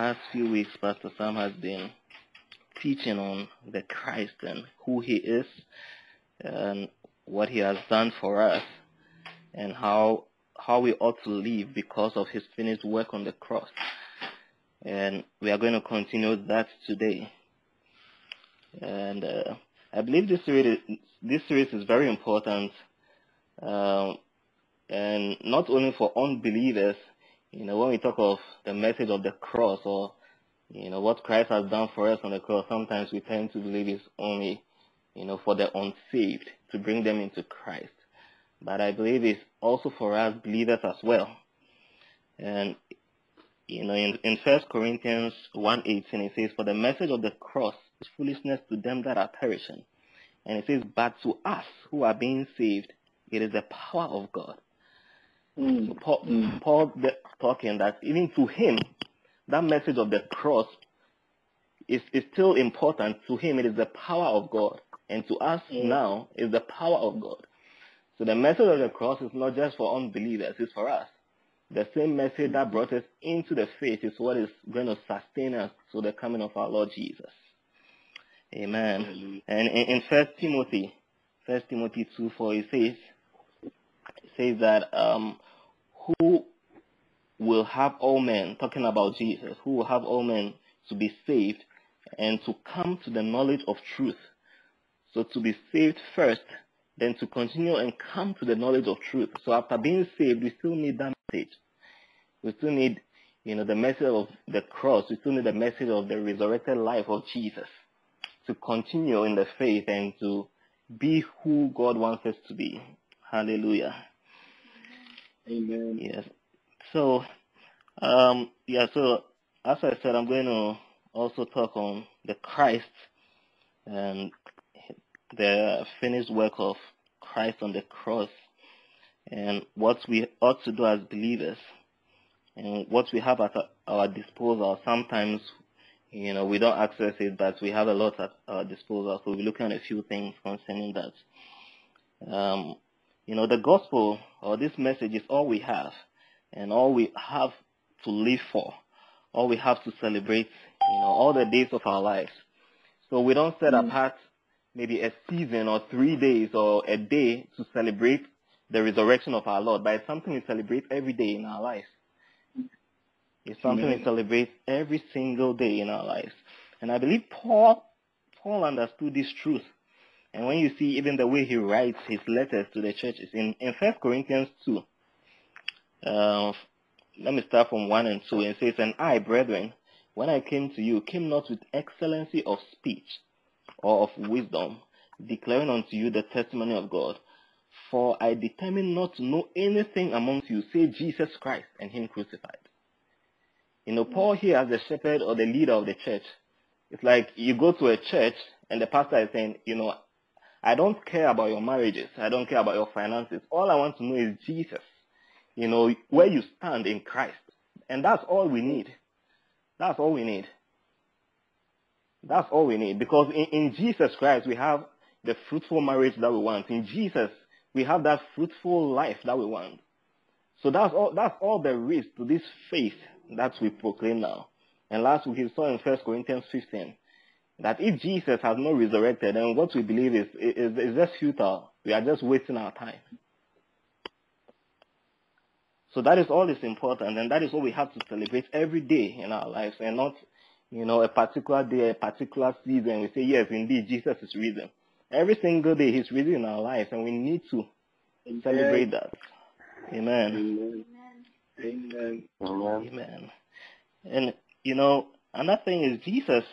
past few weeks, Pastor Sam has been teaching on the Christ and who he is and what he has done for us and how how we ought to live because of his finished work on the cross. And we are going to continue that today. And uh, I believe this series, this series is very important, um, and not only for unbelievers. You know, when we talk of the message of the cross or you know what Christ has done for us on the cross, sometimes we tend to believe it's only you know for the unsaved to bring them into Christ. But I believe it's also for us believers as well. And you know, in, in 1 Corinthians 1.18, it says, For the message of the cross is foolishness to them that are perishing. And it says, But to us who are being saved, it is the power of God. Mm. Paul, mm. Paul talking that even to him, that message of the cross is, is still important. To him, it is the power of God. And to us mm. now, is the power of God. So the message of the cross is not just for unbelievers, it's for us. The same message that brought us into the faith is what is going to sustain us to the coming of our Lord Jesus. Amen. And in, in First Timothy, First Timothy two four, it says, it says that um, who will have all men, talking about Jesus, who will have all men to be saved and to come to the knowledge of truth. So to be saved first, then to continue and come to the knowledge of truth. So after being saved, we still need that message. We still need, you know, the message of the cross. We still need the message of the resurrected life of Jesus to continue in the faith and to be who God wants us to be. Hallelujah. Amen. Yes. So, um, yeah, so as I said, I'm going to also talk on the Christ and the finished work of Christ on the cross and what we ought to do as believers and what we have at our disposal. Sometimes you know, we don't access it, but we have a lot at our disposal. So we're looking at a few things concerning that. Um, you know, the gospel or this message is all we have and all we have to live for, all we have to celebrate, you know, all the days of our lives. So we don't set mm. apart maybe a season or three days or a day to celebrate the resurrection of our Lord, but it's something we celebrate every day in our lives. It's something we celebrate every single day in our lives. And I believe Paul Paul understood this truth. And when you see even the way he writes his letters to the churches in, in 1 Corinthians 2, uh, let me start from 1 and 2. It says, And I, brethren, when I came to you, came not with excellency of speech or of wisdom, declaring unto you the testimony of God. For I determined not to know anything amongst you, save Jesus Christ and him crucified. You know, Paul here as the shepherd or the leader of the church, it's like you go to a church and the pastor is saying, you know, I don't care about your marriages. I don't care about your finances. All I want to know is Jesus. You know, where you stand in Christ. And that's all we need. That's all we need. That's all we need. Because in, in Jesus Christ, we have the fruitful marriage that we want. In Jesus, we have that fruitful life that we want. So that's all, that's all there is to this faith that we proclaim now. And last week we saw in 1 Corinthians 15 that if Jesus has not resurrected, then what we believe is, is, is just futile. We are just wasting our time. So that is all is important, and that is what we have to celebrate every day in our lives, and not, you know, a particular day, a particular season. We say, yes, indeed, Jesus is risen. Every single day, He's risen in our lives, and we need to Amen. celebrate that. Amen. Amen. Amen. Amen. And you know, another thing is Jesus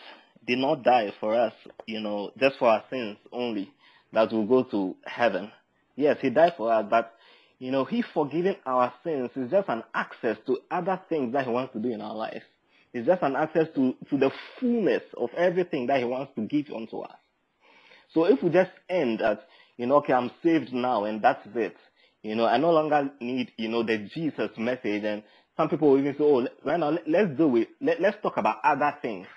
did not die for us, you know, just for our sins only, that we'll go to heaven. Yes, he died for us, but you know, he forgiving our sins is just an access to other things that he wants to do in our life. It's just an access to, to the fullness of everything that he wants to give unto us. So if we just end at, you know, okay, I'm saved now and that's it, you know, I no longer need, you know, the Jesus message. And some people will even say, oh, right now, let's do it. Let, let's talk about other things.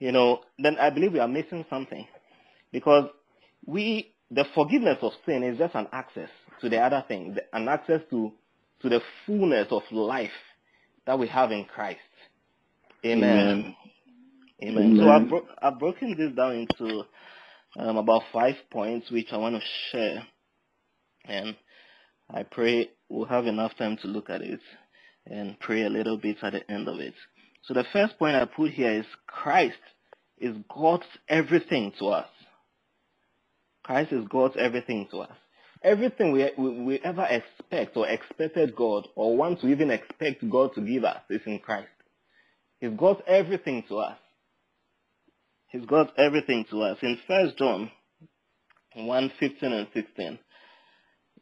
You know, then I believe we are missing something. Because we the forgiveness of sin is just an access to the other thing, an access to to the fullness of life that we have in Christ. Amen. Amen. Amen. So I've, bro- I've broken this down into um, about five points which I want to share, and I pray we'll have enough time to look at it and pray a little bit at the end of it. So the first point I put here is Christ is God's everything to us. Christ is God's everything to us. Everything we, we, we ever expect or expected God or want to even expect God to give us is in Christ. He's God's everything to us. He's God's everything to us. In First John 1, 15 and 16,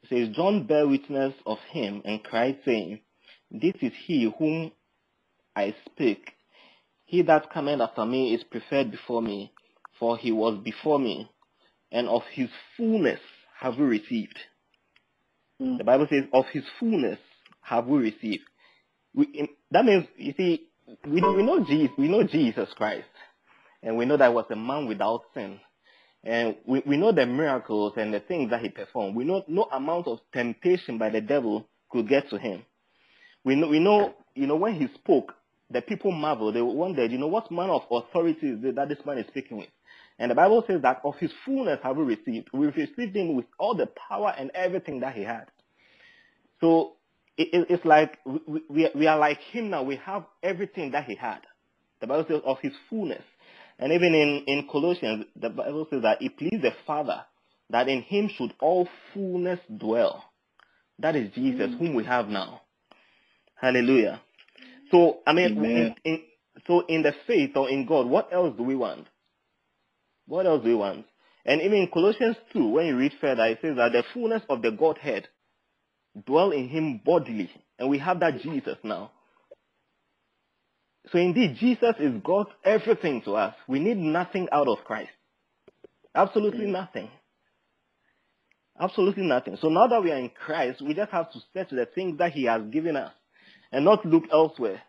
it says, John bear witness of him and cried, saying, This is he whom I speak. He that cometh after me is preferred before me, for he was before me, and of his fullness have we received. Mm. The Bible says, of his fullness have we received. We, that means, you see, we, we know Jesus, we know Jesus Christ, and we know that was a man without sin. And we, we know the miracles and the things that he performed. We know no amount of temptation by the devil could get to him. We know, we know, you know, when he spoke, the people marveled. They wondered, you know, what manner of authority is it that this man is speaking with? And the Bible says that of his fullness have we received. We've received him with all the power and everything that he had. So it, it's like we, we, we are like him now. We have everything that he had. The Bible says of his fullness. And even in, in Colossians, the Bible says that it pleased the Father that in him should all fullness dwell. That is Jesus, mm. whom we have now. Hallelujah. So, I mean, in, in, so in the faith or in God, what else do we want? What else do we want? And even in Colossians 2, when you read further, it says that the fullness of the Godhead dwell in him bodily. And we have that Jesus now. So indeed, Jesus is God's everything to us. We need nothing out of Christ. Absolutely nothing. Absolutely nothing. So now that we are in Christ, we just have to search the things that he has given us and not look elsewhere.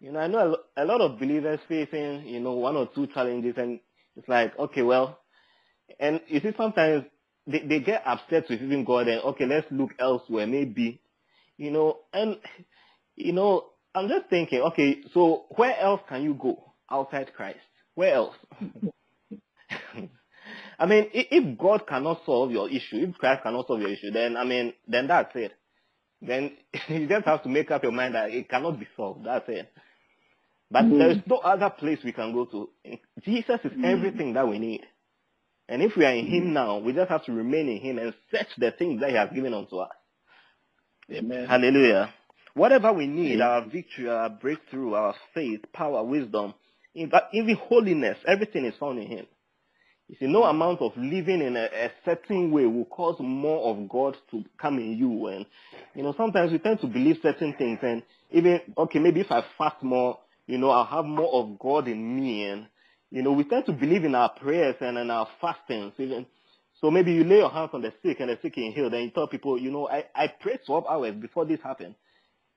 You know, I know a lot of believers facing, you know, one or two challenges and it's like, okay, well, and you see sometimes they, they get upset with even God and, okay, let's look elsewhere, maybe, you know, and, you know, I'm just thinking, okay, so where else can you go outside Christ? Where else? I mean, if God cannot solve your issue, if Christ cannot solve your issue, then I mean, then that's it. Then you just have to make up your mind that it cannot be solved. That's it. But mm. there is no other place we can go to. Jesus is mm. everything that we need. And if we are in Him now, we just have to remain in Him and search the things that He has given unto us. Amen. Hallelujah. Whatever we need, our victory, our breakthrough, our faith, power, wisdom, even holiness, everything is found in Him. You see, no amount of living in a, a, certain way will cause more of God to come in you. And, you know, sometimes we tend to believe certain things. And even, okay, maybe if I fast more, you know, I'll have more of God in me. And, you know, we tend to believe in our prayers and in our fastings. Even so, maybe you lay your hands on the sick and the sick is healed, and you tell people, you know, I, I prayed 12 hours before this happened.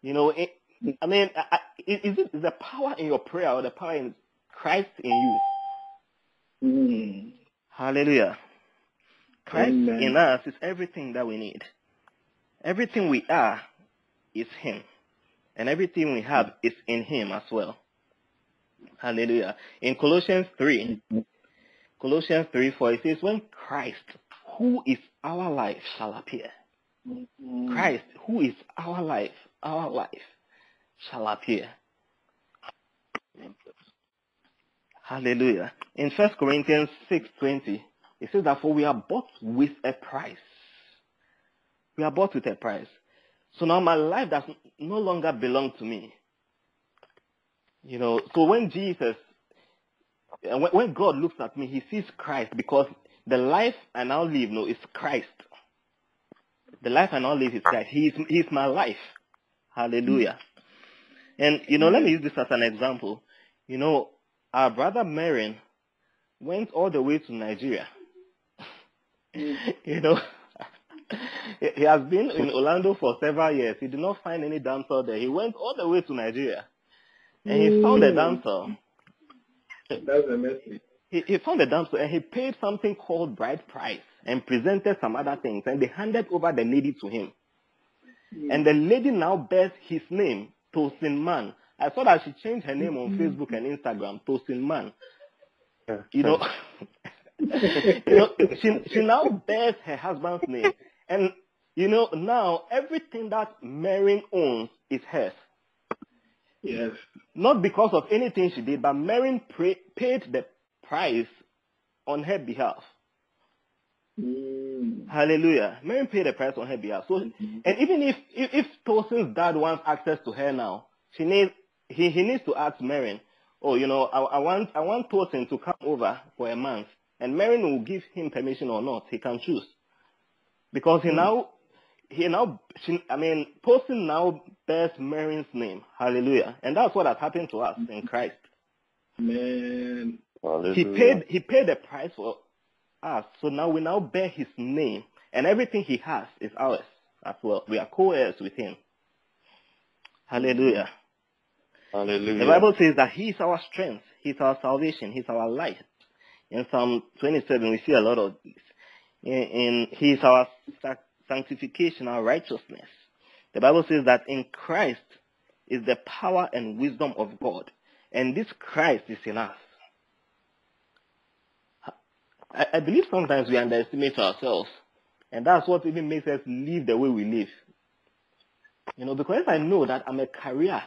You know, it, I mean, I, is it the power in your prayer or the power in Christ in you? Mm. Hallelujah. Christ Amen. in us is everything that we need. Everything we are is Him. And everything we have is in him as well. Hallelujah. In Colossians 3, Colossians 3 4, it says, When Christ, who is our life, shall appear. Mm-hmm. Christ, who is our life, our life, shall appear. Hallelujah. In 1 Corinthians 6:20, it says that for we are bought with a price. We are bought with a price. So now my life does no longer belong to me. You know, so when Jesus, uh, when God looks at me, he sees Christ because the life I now live no is Christ. The life I now live is Christ. He is, he is my life. Hallelujah. And, you know, let me use this as an example. You know, our brother Marin went all the way to Nigeria. you know, he has been in Orlando for several years. He did not find any dancer there. He went all the way to Nigeria, and he found a hmm. dancer. That's amazing. He, he found a dancer, and he paid something called bride price. and presented some other things, and they handed over the lady to him. Hmm. And the lady now bears his name, Tosin Man. I saw that she changed her name on Facebook and Instagram, Tosin Man. You know, you know, she she now bears her husband's name, and you know now everything that Marion owns is hers. Yes. Not because of anything she did, but Marion pray, paid the price on her behalf. Mm. Hallelujah. Marion paid the price on her behalf. So, and even if if, if Tosin's dad wants access to her now, she needs he, he needs to ask Marion, oh, you know, I, I want I want Tosin to come over for a month, and Marion will give him permission or not. He can choose because he hmm. now he now she, I mean Tosin now bears Marion's name. Hallelujah. And that's what has happened to us in mm-hmm. Christ. Man. He paid he paid the price for us. So now we now bear his name and everything he has is ours as well. We are co-heirs with him. Hallelujah. Hallelujah. The Bible says that he is our strength, he's our salvation, he's our light. In Psalm 27, we see a lot of this. In, in he is our sanctification, our righteousness. The Bible says that in Christ is the power and wisdom of God, and this Christ is in us. I, I believe sometimes we underestimate ourselves, and that's what even makes us live the way we live. You know, because I know that I'm a carrier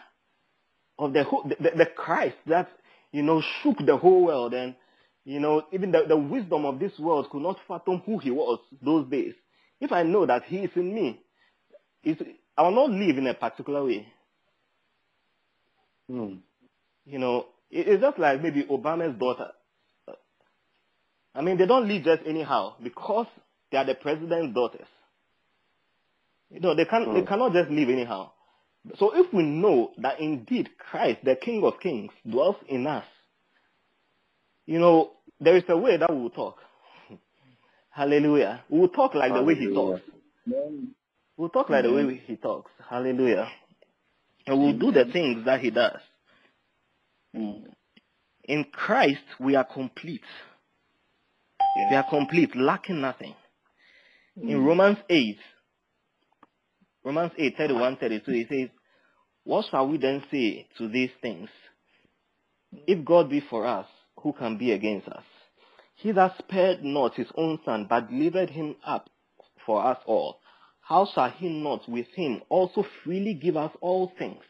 of the whole, the, the, Christ that you know shook the whole world, and you know even the, the wisdom of this world could not fathom who He was those days. If I know that He is in me, I will not live in a particular way. Hmm. You know, it, it's just like maybe Obama's daughter. I mean, they don't live just anyhow because they are the president's daughters. You know, they can they Hmm. cannot just live anyhow. So if we know that indeed Christ, the King of Kings, dwells in us, you know, there is a way that we will talk. Hallelujah. We will talk like the way he talks. We'll talk like the way he talks. Hallelujah. And we'll do the things that he does. Mm. In Christ, we are complete. We are complete, lacking nothing. In Romans 8, Romans 8, 31, 32, it says, What shall we then say to these things? If God be for us, who can be against us? He that spared not his own son, but delivered him up for us all, how shall he not with him also freely give us all things?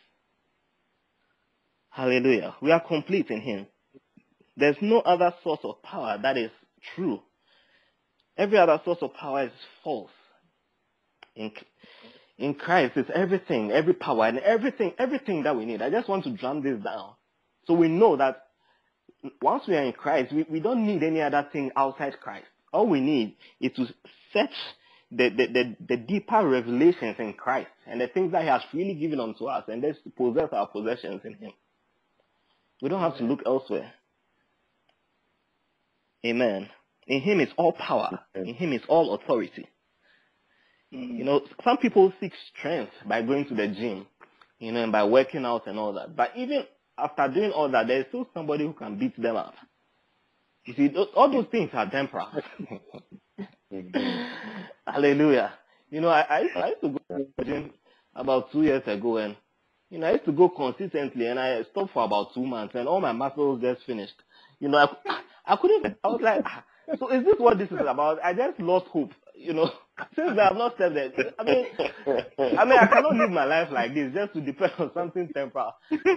Hallelujah. We are complete in him. There's no other source of power that is true. Every other source of power is false. In Christ, is everything, every power, and everything, everything that we need. I just want to drum this down. So we know that once we are in Christ, we, we don't need any other thing outside Christ. All we need is to search the, the, the, the deeper revelations in Christ and the things that He has freely given unto us and to possess our possessions in Him. We don't have to look elsewhere. Amen. In Him is all power. In Him is all authority. You know, some people seek strength by going to the gym, you know, and by working out and all that. But even after doing all that, there's still somebody who can beat them up. You see, those, all those things are temporal. Hallelujah. You know, I, I, I used to go to the gym about two years ago, and you know, I used to go consistently, and I stopped for about two months, and all my muscles just finished. You know, I, I couldn't. I was like, "Ah, so is this what this is about? I just lost hope. You know, since I have not stepped there. I mean, I mean, I cannot live my life like this just to depend on something temporal.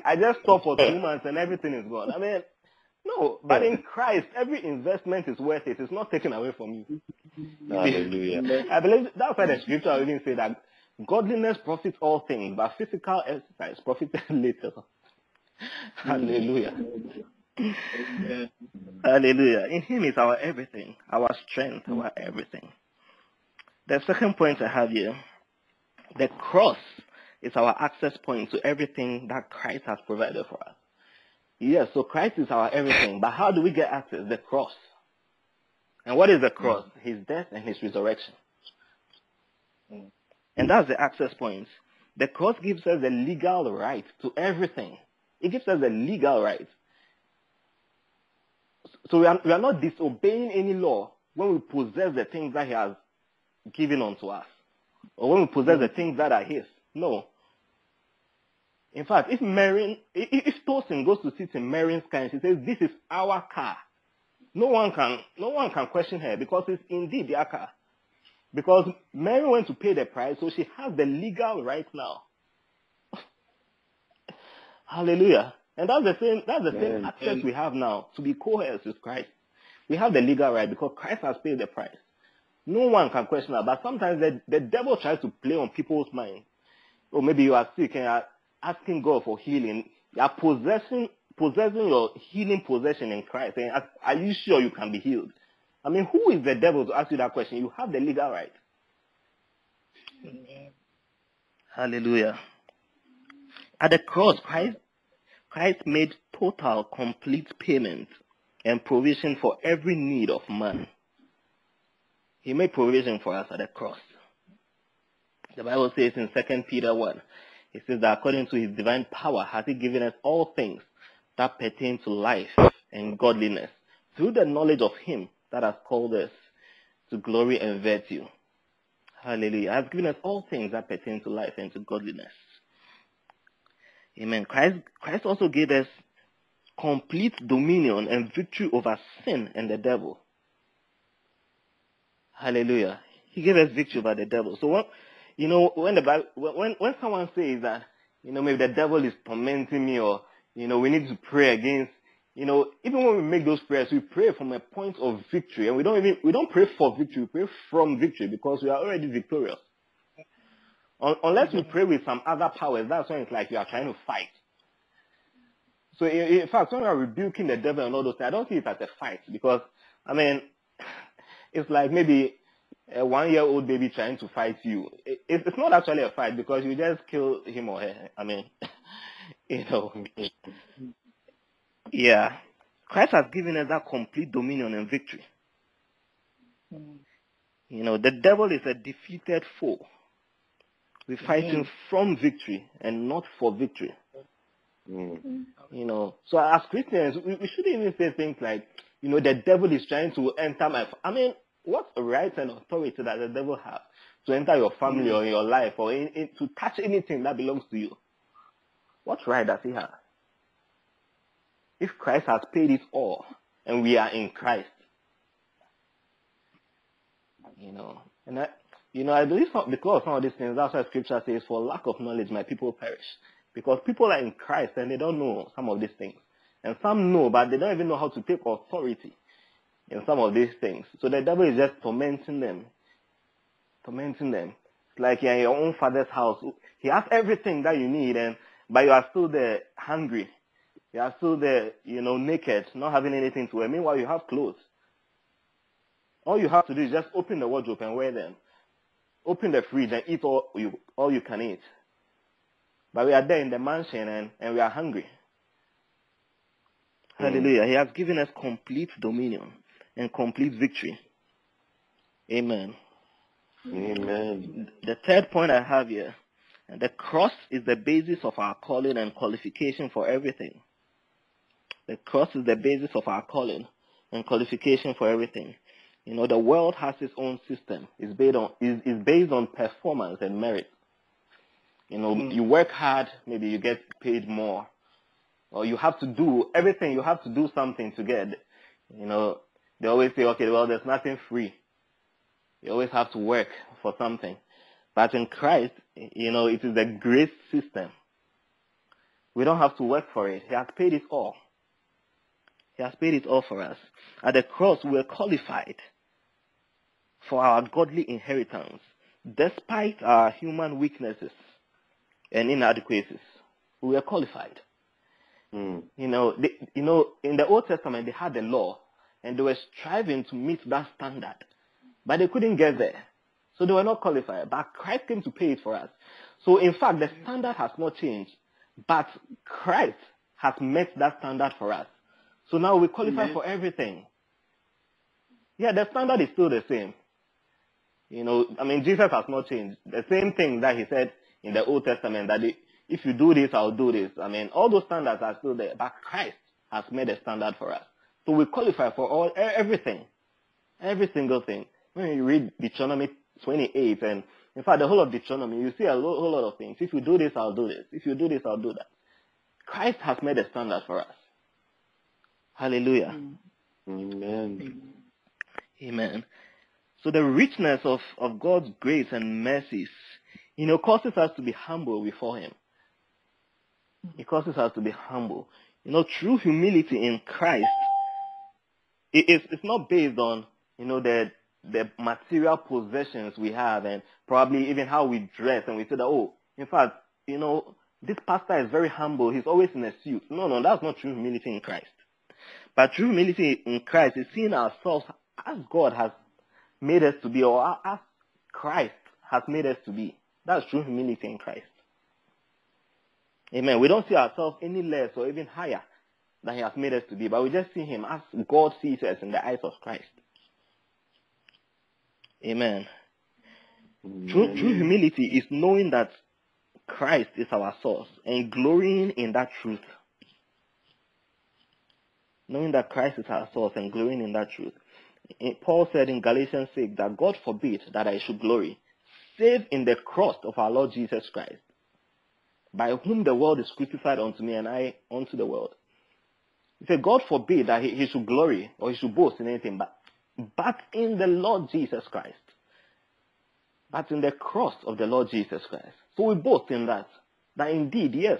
I just stop for two months and everything is gone. I mean, no, but in Christ, every investment is worth it. It's not taken away from you. Hallelujah. I believe that's why the scripture even say that godliness profits all things, but physical exercise profits little. Hallelujah. Hallelujah. In Him is our everything, our strength, our everything. The second point I have here the cross is our access point to everything that Christ has provided for us. Yes, so Christ is our everything, but how do we get access? The cross. And what is the cross? His death and his resurrection. And that's the access point. The cross gives us the legal right to everything. It gives us the legal right. So we are, we are not disobeying any law when we possess the things that he has given unto us, or when we possess the mm. things that are his. No. In fact, if Marion, if, Tosin goes to sit in Marion's car and she says, "This is our car," no one can, no one can question her because it's indeed their car. Because Mary went to pay the price, so she has the legal right now. Hallelujah. And that's the same, that's the same access we have now to be co-heirs with Christ. We have the legal right because Christ has paid the price. No one can question that. But sometimes the, the devil tries to play on people's mind. Or maybe you are sick and you are asking God for healing. You are possessing, possessing your healing possession in Christ. And are- are you sure you can be healed? I mean, who is the devil to ask you that question? You have the legal right. Amen. Hallelujah. At the cross, Christ, Christ made total, complete payment and provision for every need of man. He made provision for us at the cross. The Bible says in 2 Peter 1, it says that according to his divine power has he given us all things that pertain to life and godliness through the knowledge of him that has called us to glory and virtue. Hallelujah. Has given us all things that pertain to life and to godliness. Amen. Christ, Christ also gave us complete dominion and victory over sin and the devil. Hallelujah. He gave us victory over the devil. So when, you know, when the Bible, when, when someone says that, you know, maybe the devil is tormenting me or, you know, we need to pray against, you know, even when we make those prayers, we pray from a point of victory and we don't even, we don't pray for victory, we pray from victory because we are already victorious. Unless we pray with some other powers, that's when it's like you are trying to fight. So in, fact, when we are rebuking the devil and all those things, I don't see it as a fight because, I mean, it's like maybe a one-year-old baby trying to fight you. It, it- it's not actually a fight because you just kill him or her. I mean, you know. Yeah. Christ has given us that complete dominion and victory. Mm. You know, the devil is a defeated foe. We're fighting from victory and not for victory. Mm. You know, so as Christians, we, we shouldn't even say things like, you know, the devil is trying to enter my. I mean, what right and authority does the devil have to enter your family hmm. or your life or in, in, to touch anything that belongs to you? What right does he have? If Christ has paid it all and we are in Christ, you know, and I, you know, I believe because of some of these things, that's why Scripture says, "For lack of knowledge, my people perish." Because people are in Christ and they don't know some of these things, and some know, but they don't even know how to take authority in some of these things. So the devil is just tormenting them, tormenting them. It's like you're in your own father's house. He has everything that you need, and but you are still there hungry. You are still there, you know, naked, not having anything to wear. Meanwhile, you have clothes. All you have to do is just open the wardrobe and wear them. Open the fridge and eat all you all you can eat. But we are there in the mansion and, and we are hungry. Mm. Hallelujah. He has given us complete dominion and complete victory. Amen. Amen. The third point I have here, the cross is the basis of our calling and qualification for everything. The cross is the basis of our calling and qualification for everything. You know, the world has its own system. It's based on is, is based on performance and merit. You know, Mm. you work hard, maybe you get paid more. Or you have to do everything, you have to do something to get. You know, they always say, okay, well, there's nothing free. You always have to work for something. But in Christ, you know, it is the grace system. We don't have to work for it. He has paid it all. He has paid it all for us. At the cross, we are qualified for our godly inheritance, despite our human weaknesses and inadequacies. We are qualified. Mm. You know, they, you know, in the Old Testament, they had the law, and they were striving to meet that standard, but they couldn't get there, so they were not qualified. But Christ came to pay it for us. So, in fact, the standard has not changed, but Christ has met that standard for us. So now we qualify for everything. Yeah, the standard is still the same. You know, I mean, Jesus has not changed. The same thing that he said in the Old Testament that if you do this, I'll do this. I mean, all those standards are still there, but Christ has made a standard for us. So we qualify for all everything. Every single thing. When you read Deuteronomy 28, and in fact, the whole of Deuteronomy, you see a whole lot of things. If you do this, I'll do this. If you do this, I'll do that. Christ has made a standard for us. Hallelujah. Mm. Amen. Amen. So the richness of, of God's grace and mercies, you know, causes us to be humble before Him. It causes us to be humble. You know, true humility in Christ it, it's, it's not based on, you know, the the material possessions we have and probably even how we dress and we say that, oh, in fact, you know, this pastor is very humble. He's always in a suit. No, no, that's not true humility in Christ. But true humility in Christ is seeing ourselves as God has made us to be or as Christ has made us to be. That's true humility in Christ. Amen. We don't see ourselves any less or even higher than he has made us to be, but we just see him as God sees us in the eyes of Christ. Amen. True, true humility is knowing that Christ is our source and glorying in that truth. Knowing that Christ is our source and glorying in that truth. Eh, Paul said in Galatians 6 that God forbid that I should glory, save in the cross of our Lord Jesus Christ, by whom the world is crucified unto me and I unto the world. Said, God forbid that he, he should glory or he should boast in anything, but, but in the Lord Jesus Christ. But in the cross of the Lord Jesus Christ. So we boast in that. That indeed, yes,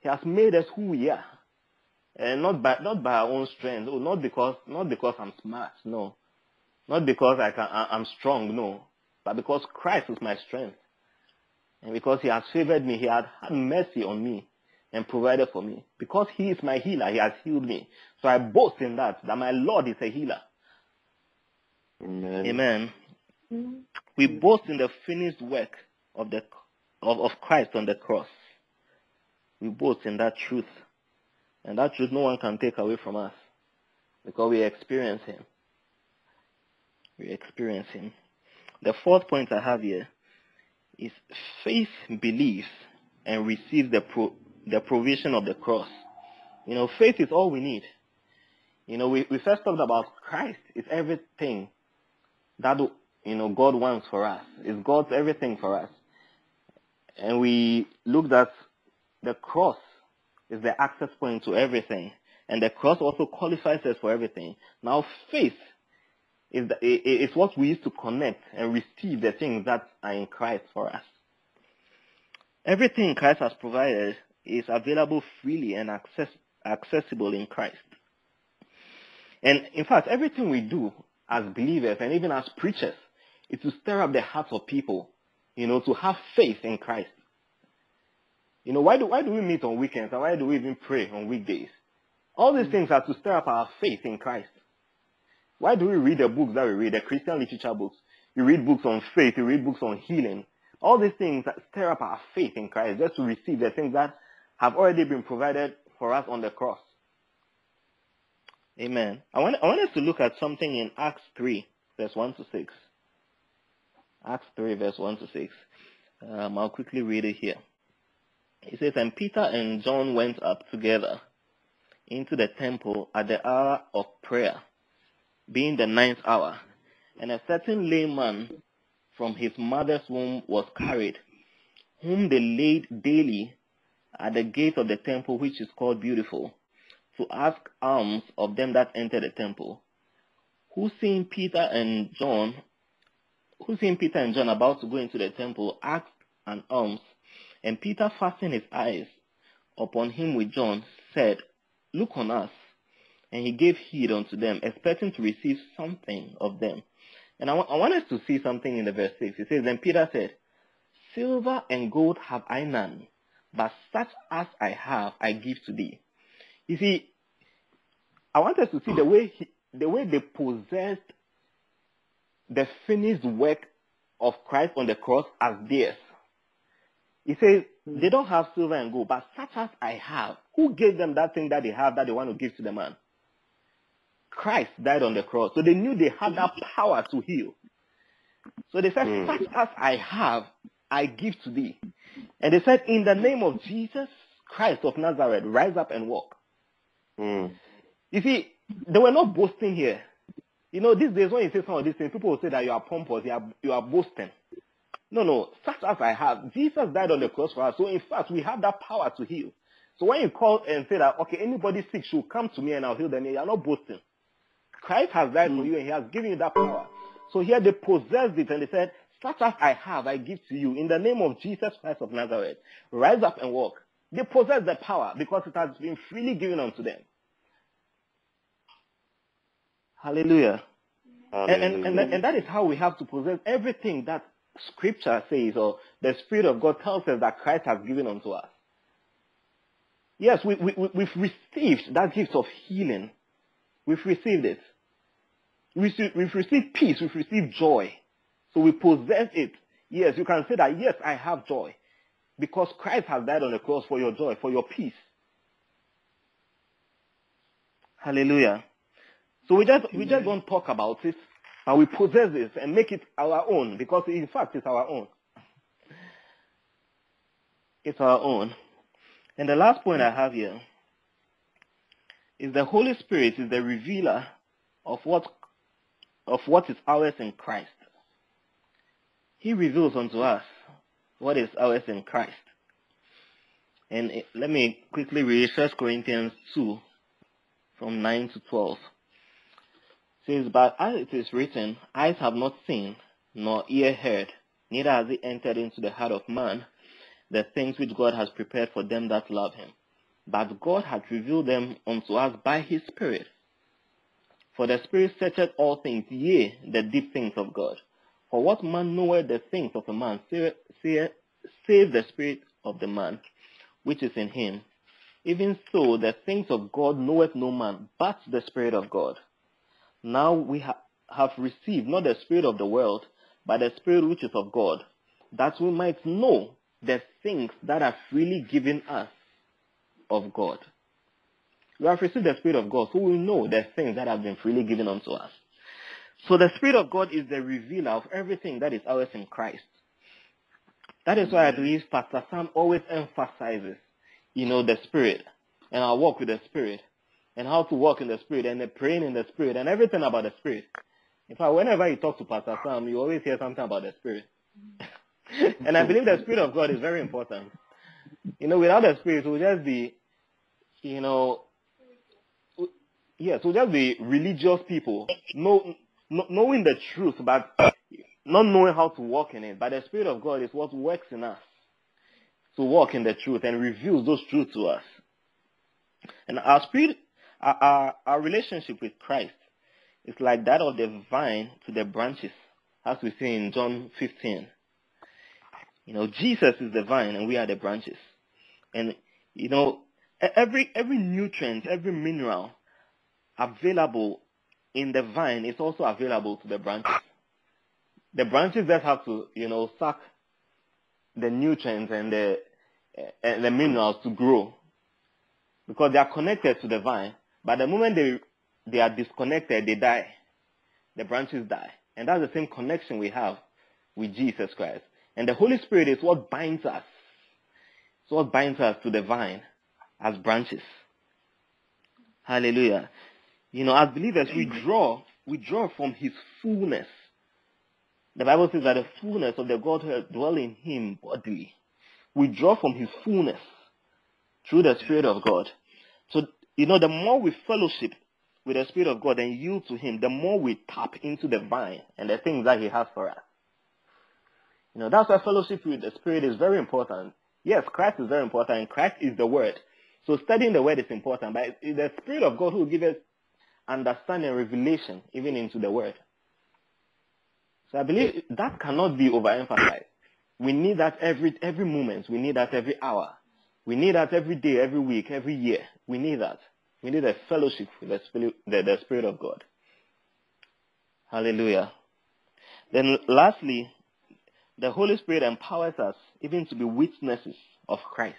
He has made us who we are. And not by not by our own strength. Oh, not because not because I'm smart, no. Not because I can I, I'm strong, no. But because Christ is my strength. And because He has favored me, He has had mercy on me and provided for me. Because He is my healer, He has healed me. So I boast in that, that my Lord is a healer. Amen. Amen. We boast in the finished work of the of, of Christ on the cross. We boast in that truth. And that truth no one can take away from us. Because we experience him. We experience him. The fourth point I have here is faith believes and receives the pro, the provision of the cross. You know, faith is all we need. You know, we, we first talked about Christ is everything that you know God wants for us. It's God's everything for us. And we looked at the cross is the access point to everything. And the cross also qualifies us for everything. Now faith is, the, is what we use to connect and receive the things that are in Christ for us. Everything Christ has provided is available freely and access, accessible in Christ. And in fact, everything we do as believers and even as preachers is to stir up the hearts of people, you know, to have faith in Christ. You know, why do, why do we meet on weekends and why do we even pray on weekdays? All these things are to stir up our faith in Christ. Why do we read the books that we read, the Christian literature books? You read books on faith, you read books on healing. All these things that stir up our faith in Christ just to receive the things that have already been provided for us on the cross. Amen. I want, I want us to look at something in Acts 3, verse 1 to 6. Acts 3, verse 1 to 6. Um, I'll quickly read it here. It says, And Peter and John went up together into the temple at the hour of prayer, being the ninth hour. And a certain layman from his mother's womb was carried, whom they laid daily at the gate of the temple, which is called Beautiful, to ask alms of them that enter the temple. Who seeing Peter and John, who seeing Peter and John about to go into the temple, asked an alms. And Peter, fastened his eyes upon him with John, said, Look on us. And he gave heed unto them, expecting to receive something of them. And I, w- I want us to see something in the verse 6. It says, Then Peter said, Silver and gold have I none, but such as I have I give to thee. You see, I want us to see the way he, the way they possessed the finished work of Christ on the cross as theirs. He says they don't have silver and gold, but such as I have. Who gave them that thing that they have that they want to give to the man? Christ died on the cross. So they knew they had that power to heal. So they said, Mm. such as I have, I give to thee. And they said, in the name of Jesus Christ of Nazareth, rise up and walk. Mm. You see, they were not boasting here. You know, these days when you say some of these things, people will say that you are pompous, you are, you are boasting. No, no, such as I have. Jesus died on the cross for us. So in fact, we have that power to heal. So when you call and say that, okay, anybody sick should come to me and I'll heal them, you are not boasting. Christ has died for you and he has given you that power. So here they possessed it and they said, such as I have, I give to you in the name of Jesus Christ of Nazareth. Rise up and walk. They possess the power because it has been freely given unto them. Hallelujah. And, and, and, and that is how we have to possess everything that scripture says or the Spirit of God tells us that Christ has given unto us. Yes, we, we, we've received that gift of healing. We've received it. We've received peace. We've received joy. So we possess it. Yes, you can say that, yes, I have joy. Because Christ has died on the cross for your joy, for your peace. Hallelujah. So we just we just don't talk about it, but we possess it and make it our own because in fact it's our own. It's our own. And the last point I have here is the Holy Spirit is the revealer of what of what is ours in Christ. He reveals unto us what is ours in Christ. And it, let me quickly read 1 Corinthians 2 from 9 to 12. It says, But as it is written, eyes have not seen, nor ear heard, neither has it entered into the heart of man the things which God has prepared for them that love him. But God hath revealed them unto us by his Spirit. For the Spirit searcheth all things, yea, the deep things of God. For what man knoweth the things of a man, save the spirit of the man which is in him? Even so, the things of God knoweth no man, but the Spirit of God. Now we ha- have received not the Spirit of the world, but the Spirit which is of God, that we might know the things that are freely given us of God. We have received the Spirit of God, so we know the things that have been freely given unto us. So the Spirit of God is the revealer of everything that is ours in Christ. That is why I believe Pastor Sam always emphasizes, you know, the Spirit and our walk with the Spirit and how to walk in the Spirit and the praying in the Spirit and everything about the Spirit. In fact, whenever you talk to Pastor Sam, you always hear something about the Spirit. and I believe the Spirit of God is very important. You know, without the Spirit, we'll just be, you know, yes, we'll just be religious people, know, knowing the truth, but not knowing how to walk in it. But the Spirit of God is what works in us to walk in the truth and reveals those truths to us. And our spirit, our, our, our relationship with Christ is like that of the vine to the branches, as we see in John 15. You know, Jesus is the vine and we are the branches. And, you know, every, every nutrient, every mineral available in the vine is also available to the branches. The branches just have to, you know, suck the nutrients and the, eh, and the minerals to grow because they are connected to the vine. But the moment they, they are disconnected, they die. The branches die. And that's the same connection we have with Jesus Christ. And the Holy Spirit is what binds us. It's what binds us to the vine as branches. Hallelujah. You know, as believers, we draw, we draw from his fullness. The Bible says that the fullness of the Godhead dwell in him bodily. We draw from his fullness through the Spirit of God. So, you know, the more we fellowship with the Spirit of God and yield to him, the more we tap into the vine and the things that he has for us. You know, that's why fellowship with the Spirit is very important. Yes, Christ is very important and Christ is the Word. So studying the Word is important, but it's the Spirit of God who gives us understanding revelation even into the word. So I believe that cannot be overemphasized. We need that every every moment. We need that every hour. We need that every day, every week, every year. We need that. We need a fellowship with the Spirit, the, the Spirit of God. Hallelujah. Then lastly, the Holy Spirit empowers us even to be witnesses of Christ.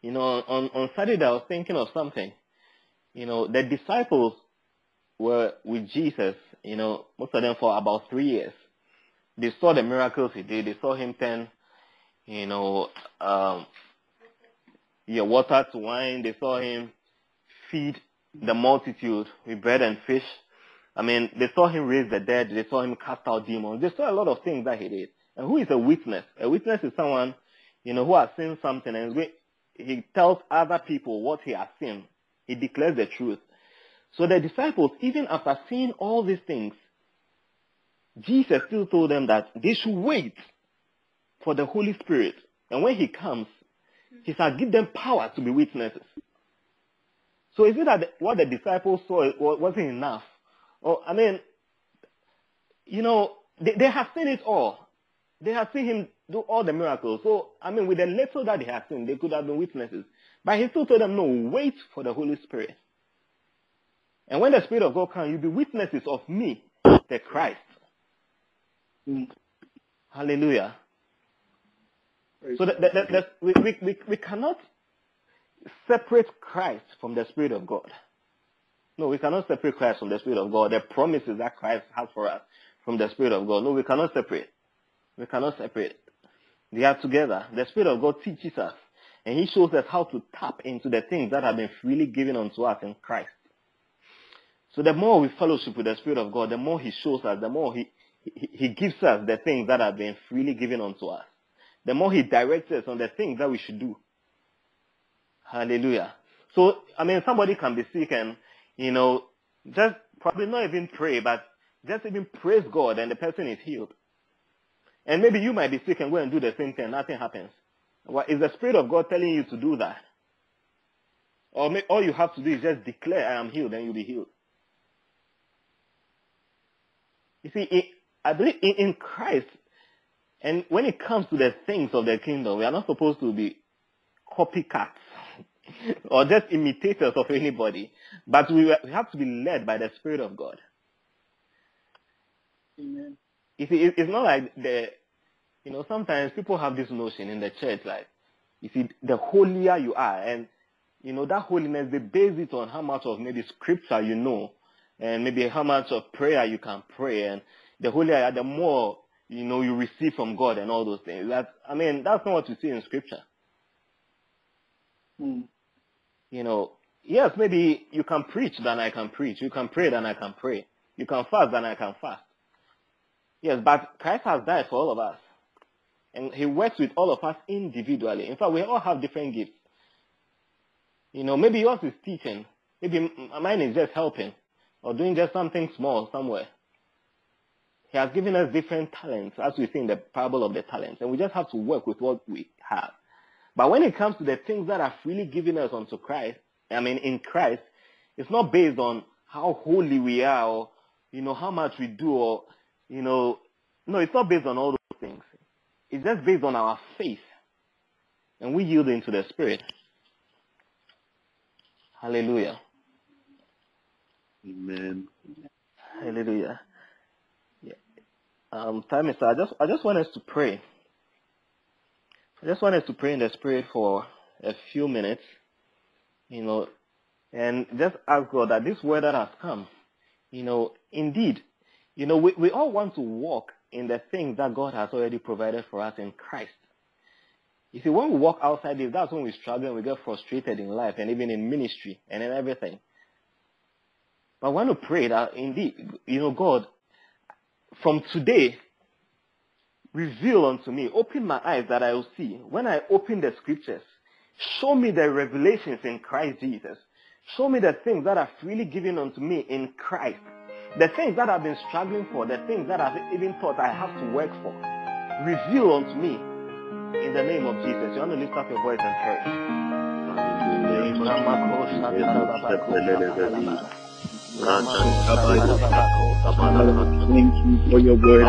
You know, on, on Saturday I was thinking of something you know, the disciples were with Jesus, you know, most of them for about three years. They saw the miracles he did. They saw him turn, you know, um, yeah, water to wine. They saw him feed the multitude with bread and fish. I mean, they saw him raise the dead. They saw him cast out demons. They saw a lot of things that he did. And who is a witness? A witness is someone, you know, who has seen something and he tells other people what he has seen. He declares the truth. So the disciples, even after seeing all these things, Jesus still told them that they should wait for the Holy Spirit. And when he comes, he shall give them power to be witnesses. So is it that what the disciples saw wasn't enough? Or, I mean, you know, they, they have seen it all. They have seen him do all the miracles. So, I mean, with the little that they have seen, they could have been witnesses. But he still told them, no, wait for the Holy Spirit. And when the Spirit of God comes, you'll be witnesses of me, the Christ. Mm. Hallelujah. So that, that, that, we, we, we, we cannot separate Christ from the Spirit of God. No, we cannot separate Christ from the Spirit of God. The promises that Christ has for us from the Spirit of God. No, we cannot separate. We cannot separate. They are together. The Spirit of God teaches us, and He shows us how to tap into the things that have been freely given unto us in Christ. So the more we fellowship with the Spirit of God, the more He shows us, the more He, he, he gives us the things that have been freely given unto us. The more He directs us on the things that we should do. Hallelujah. So, I mean, somebody can be sick and, you know, just probably not even pray, but just even praise God and the person is healed. And maybe you might be sick and go and do the same thing, nothing happens. Well, is the Spirit of God telling you to do that? Or may, all you have to do is just declare, I am healed, and you'll be healed. You see, it, I believe in, in Christ, and when it comes to the things of the kingdom, we are not supposed to be copycats or just imitators of anybody, but we, we have to be led by the Spirit of God. Amen. You see, it, it's not like the, you know, sometimes people have this notion in the church, like, you see, the holier you are, and, you know, that holiness, they base it on how much of maybe scripture you know, and maybe how much of prayer you can pray, and the holier, the more, you know, you receive from God and all those things. That, I mean, that's not what you see in scripture. Hmm you know, yes, maybe you can preach than I can preach. You can pray than I can pray. You can fast than I can fast. Yes, but Christ has died for all of us. And he works with all of us individually. In fact, we all have different gifts. You know, maybe yours is teaching. Maybe mine is just helping or doing just something small somewhere. He has given us different talents, as we see in the parable of the talents, and we just have to work with what we have. But when it comes to the things that are freely given us unto Christ, I mean, in Christ, it's not based on how holy we are or, you know, how much we do or, you know, no, it's not based on all those things. It's just based on our faith. And we yield into the Spirit. Hallelujah. Amen. Hallelujah. Yeah. Um, time is I just I just want us to pray. I just wanted to pray in the spirit for a few minutes, you know, and just ask God that this word that has come, you know, indeed, you know, we, we all want to walk in the things that God has already provided for us in Christ. You see, when we walk outside this, that's when we struggle and we get frustrated in life and even in ministry and in everything. But want to pray that indeed, you know, God, from today, Reveal unto me, open my eyes that I will see. When I open the scriptures, show me the revelations in Christ Jesus. Show me the things that are freely given unto me in Christ. The things that I've been struggling for, the things that I've even thought I have to work for, reveal unto me in the name of Jesus. You want to lift up your voice and pray. Thank you for your word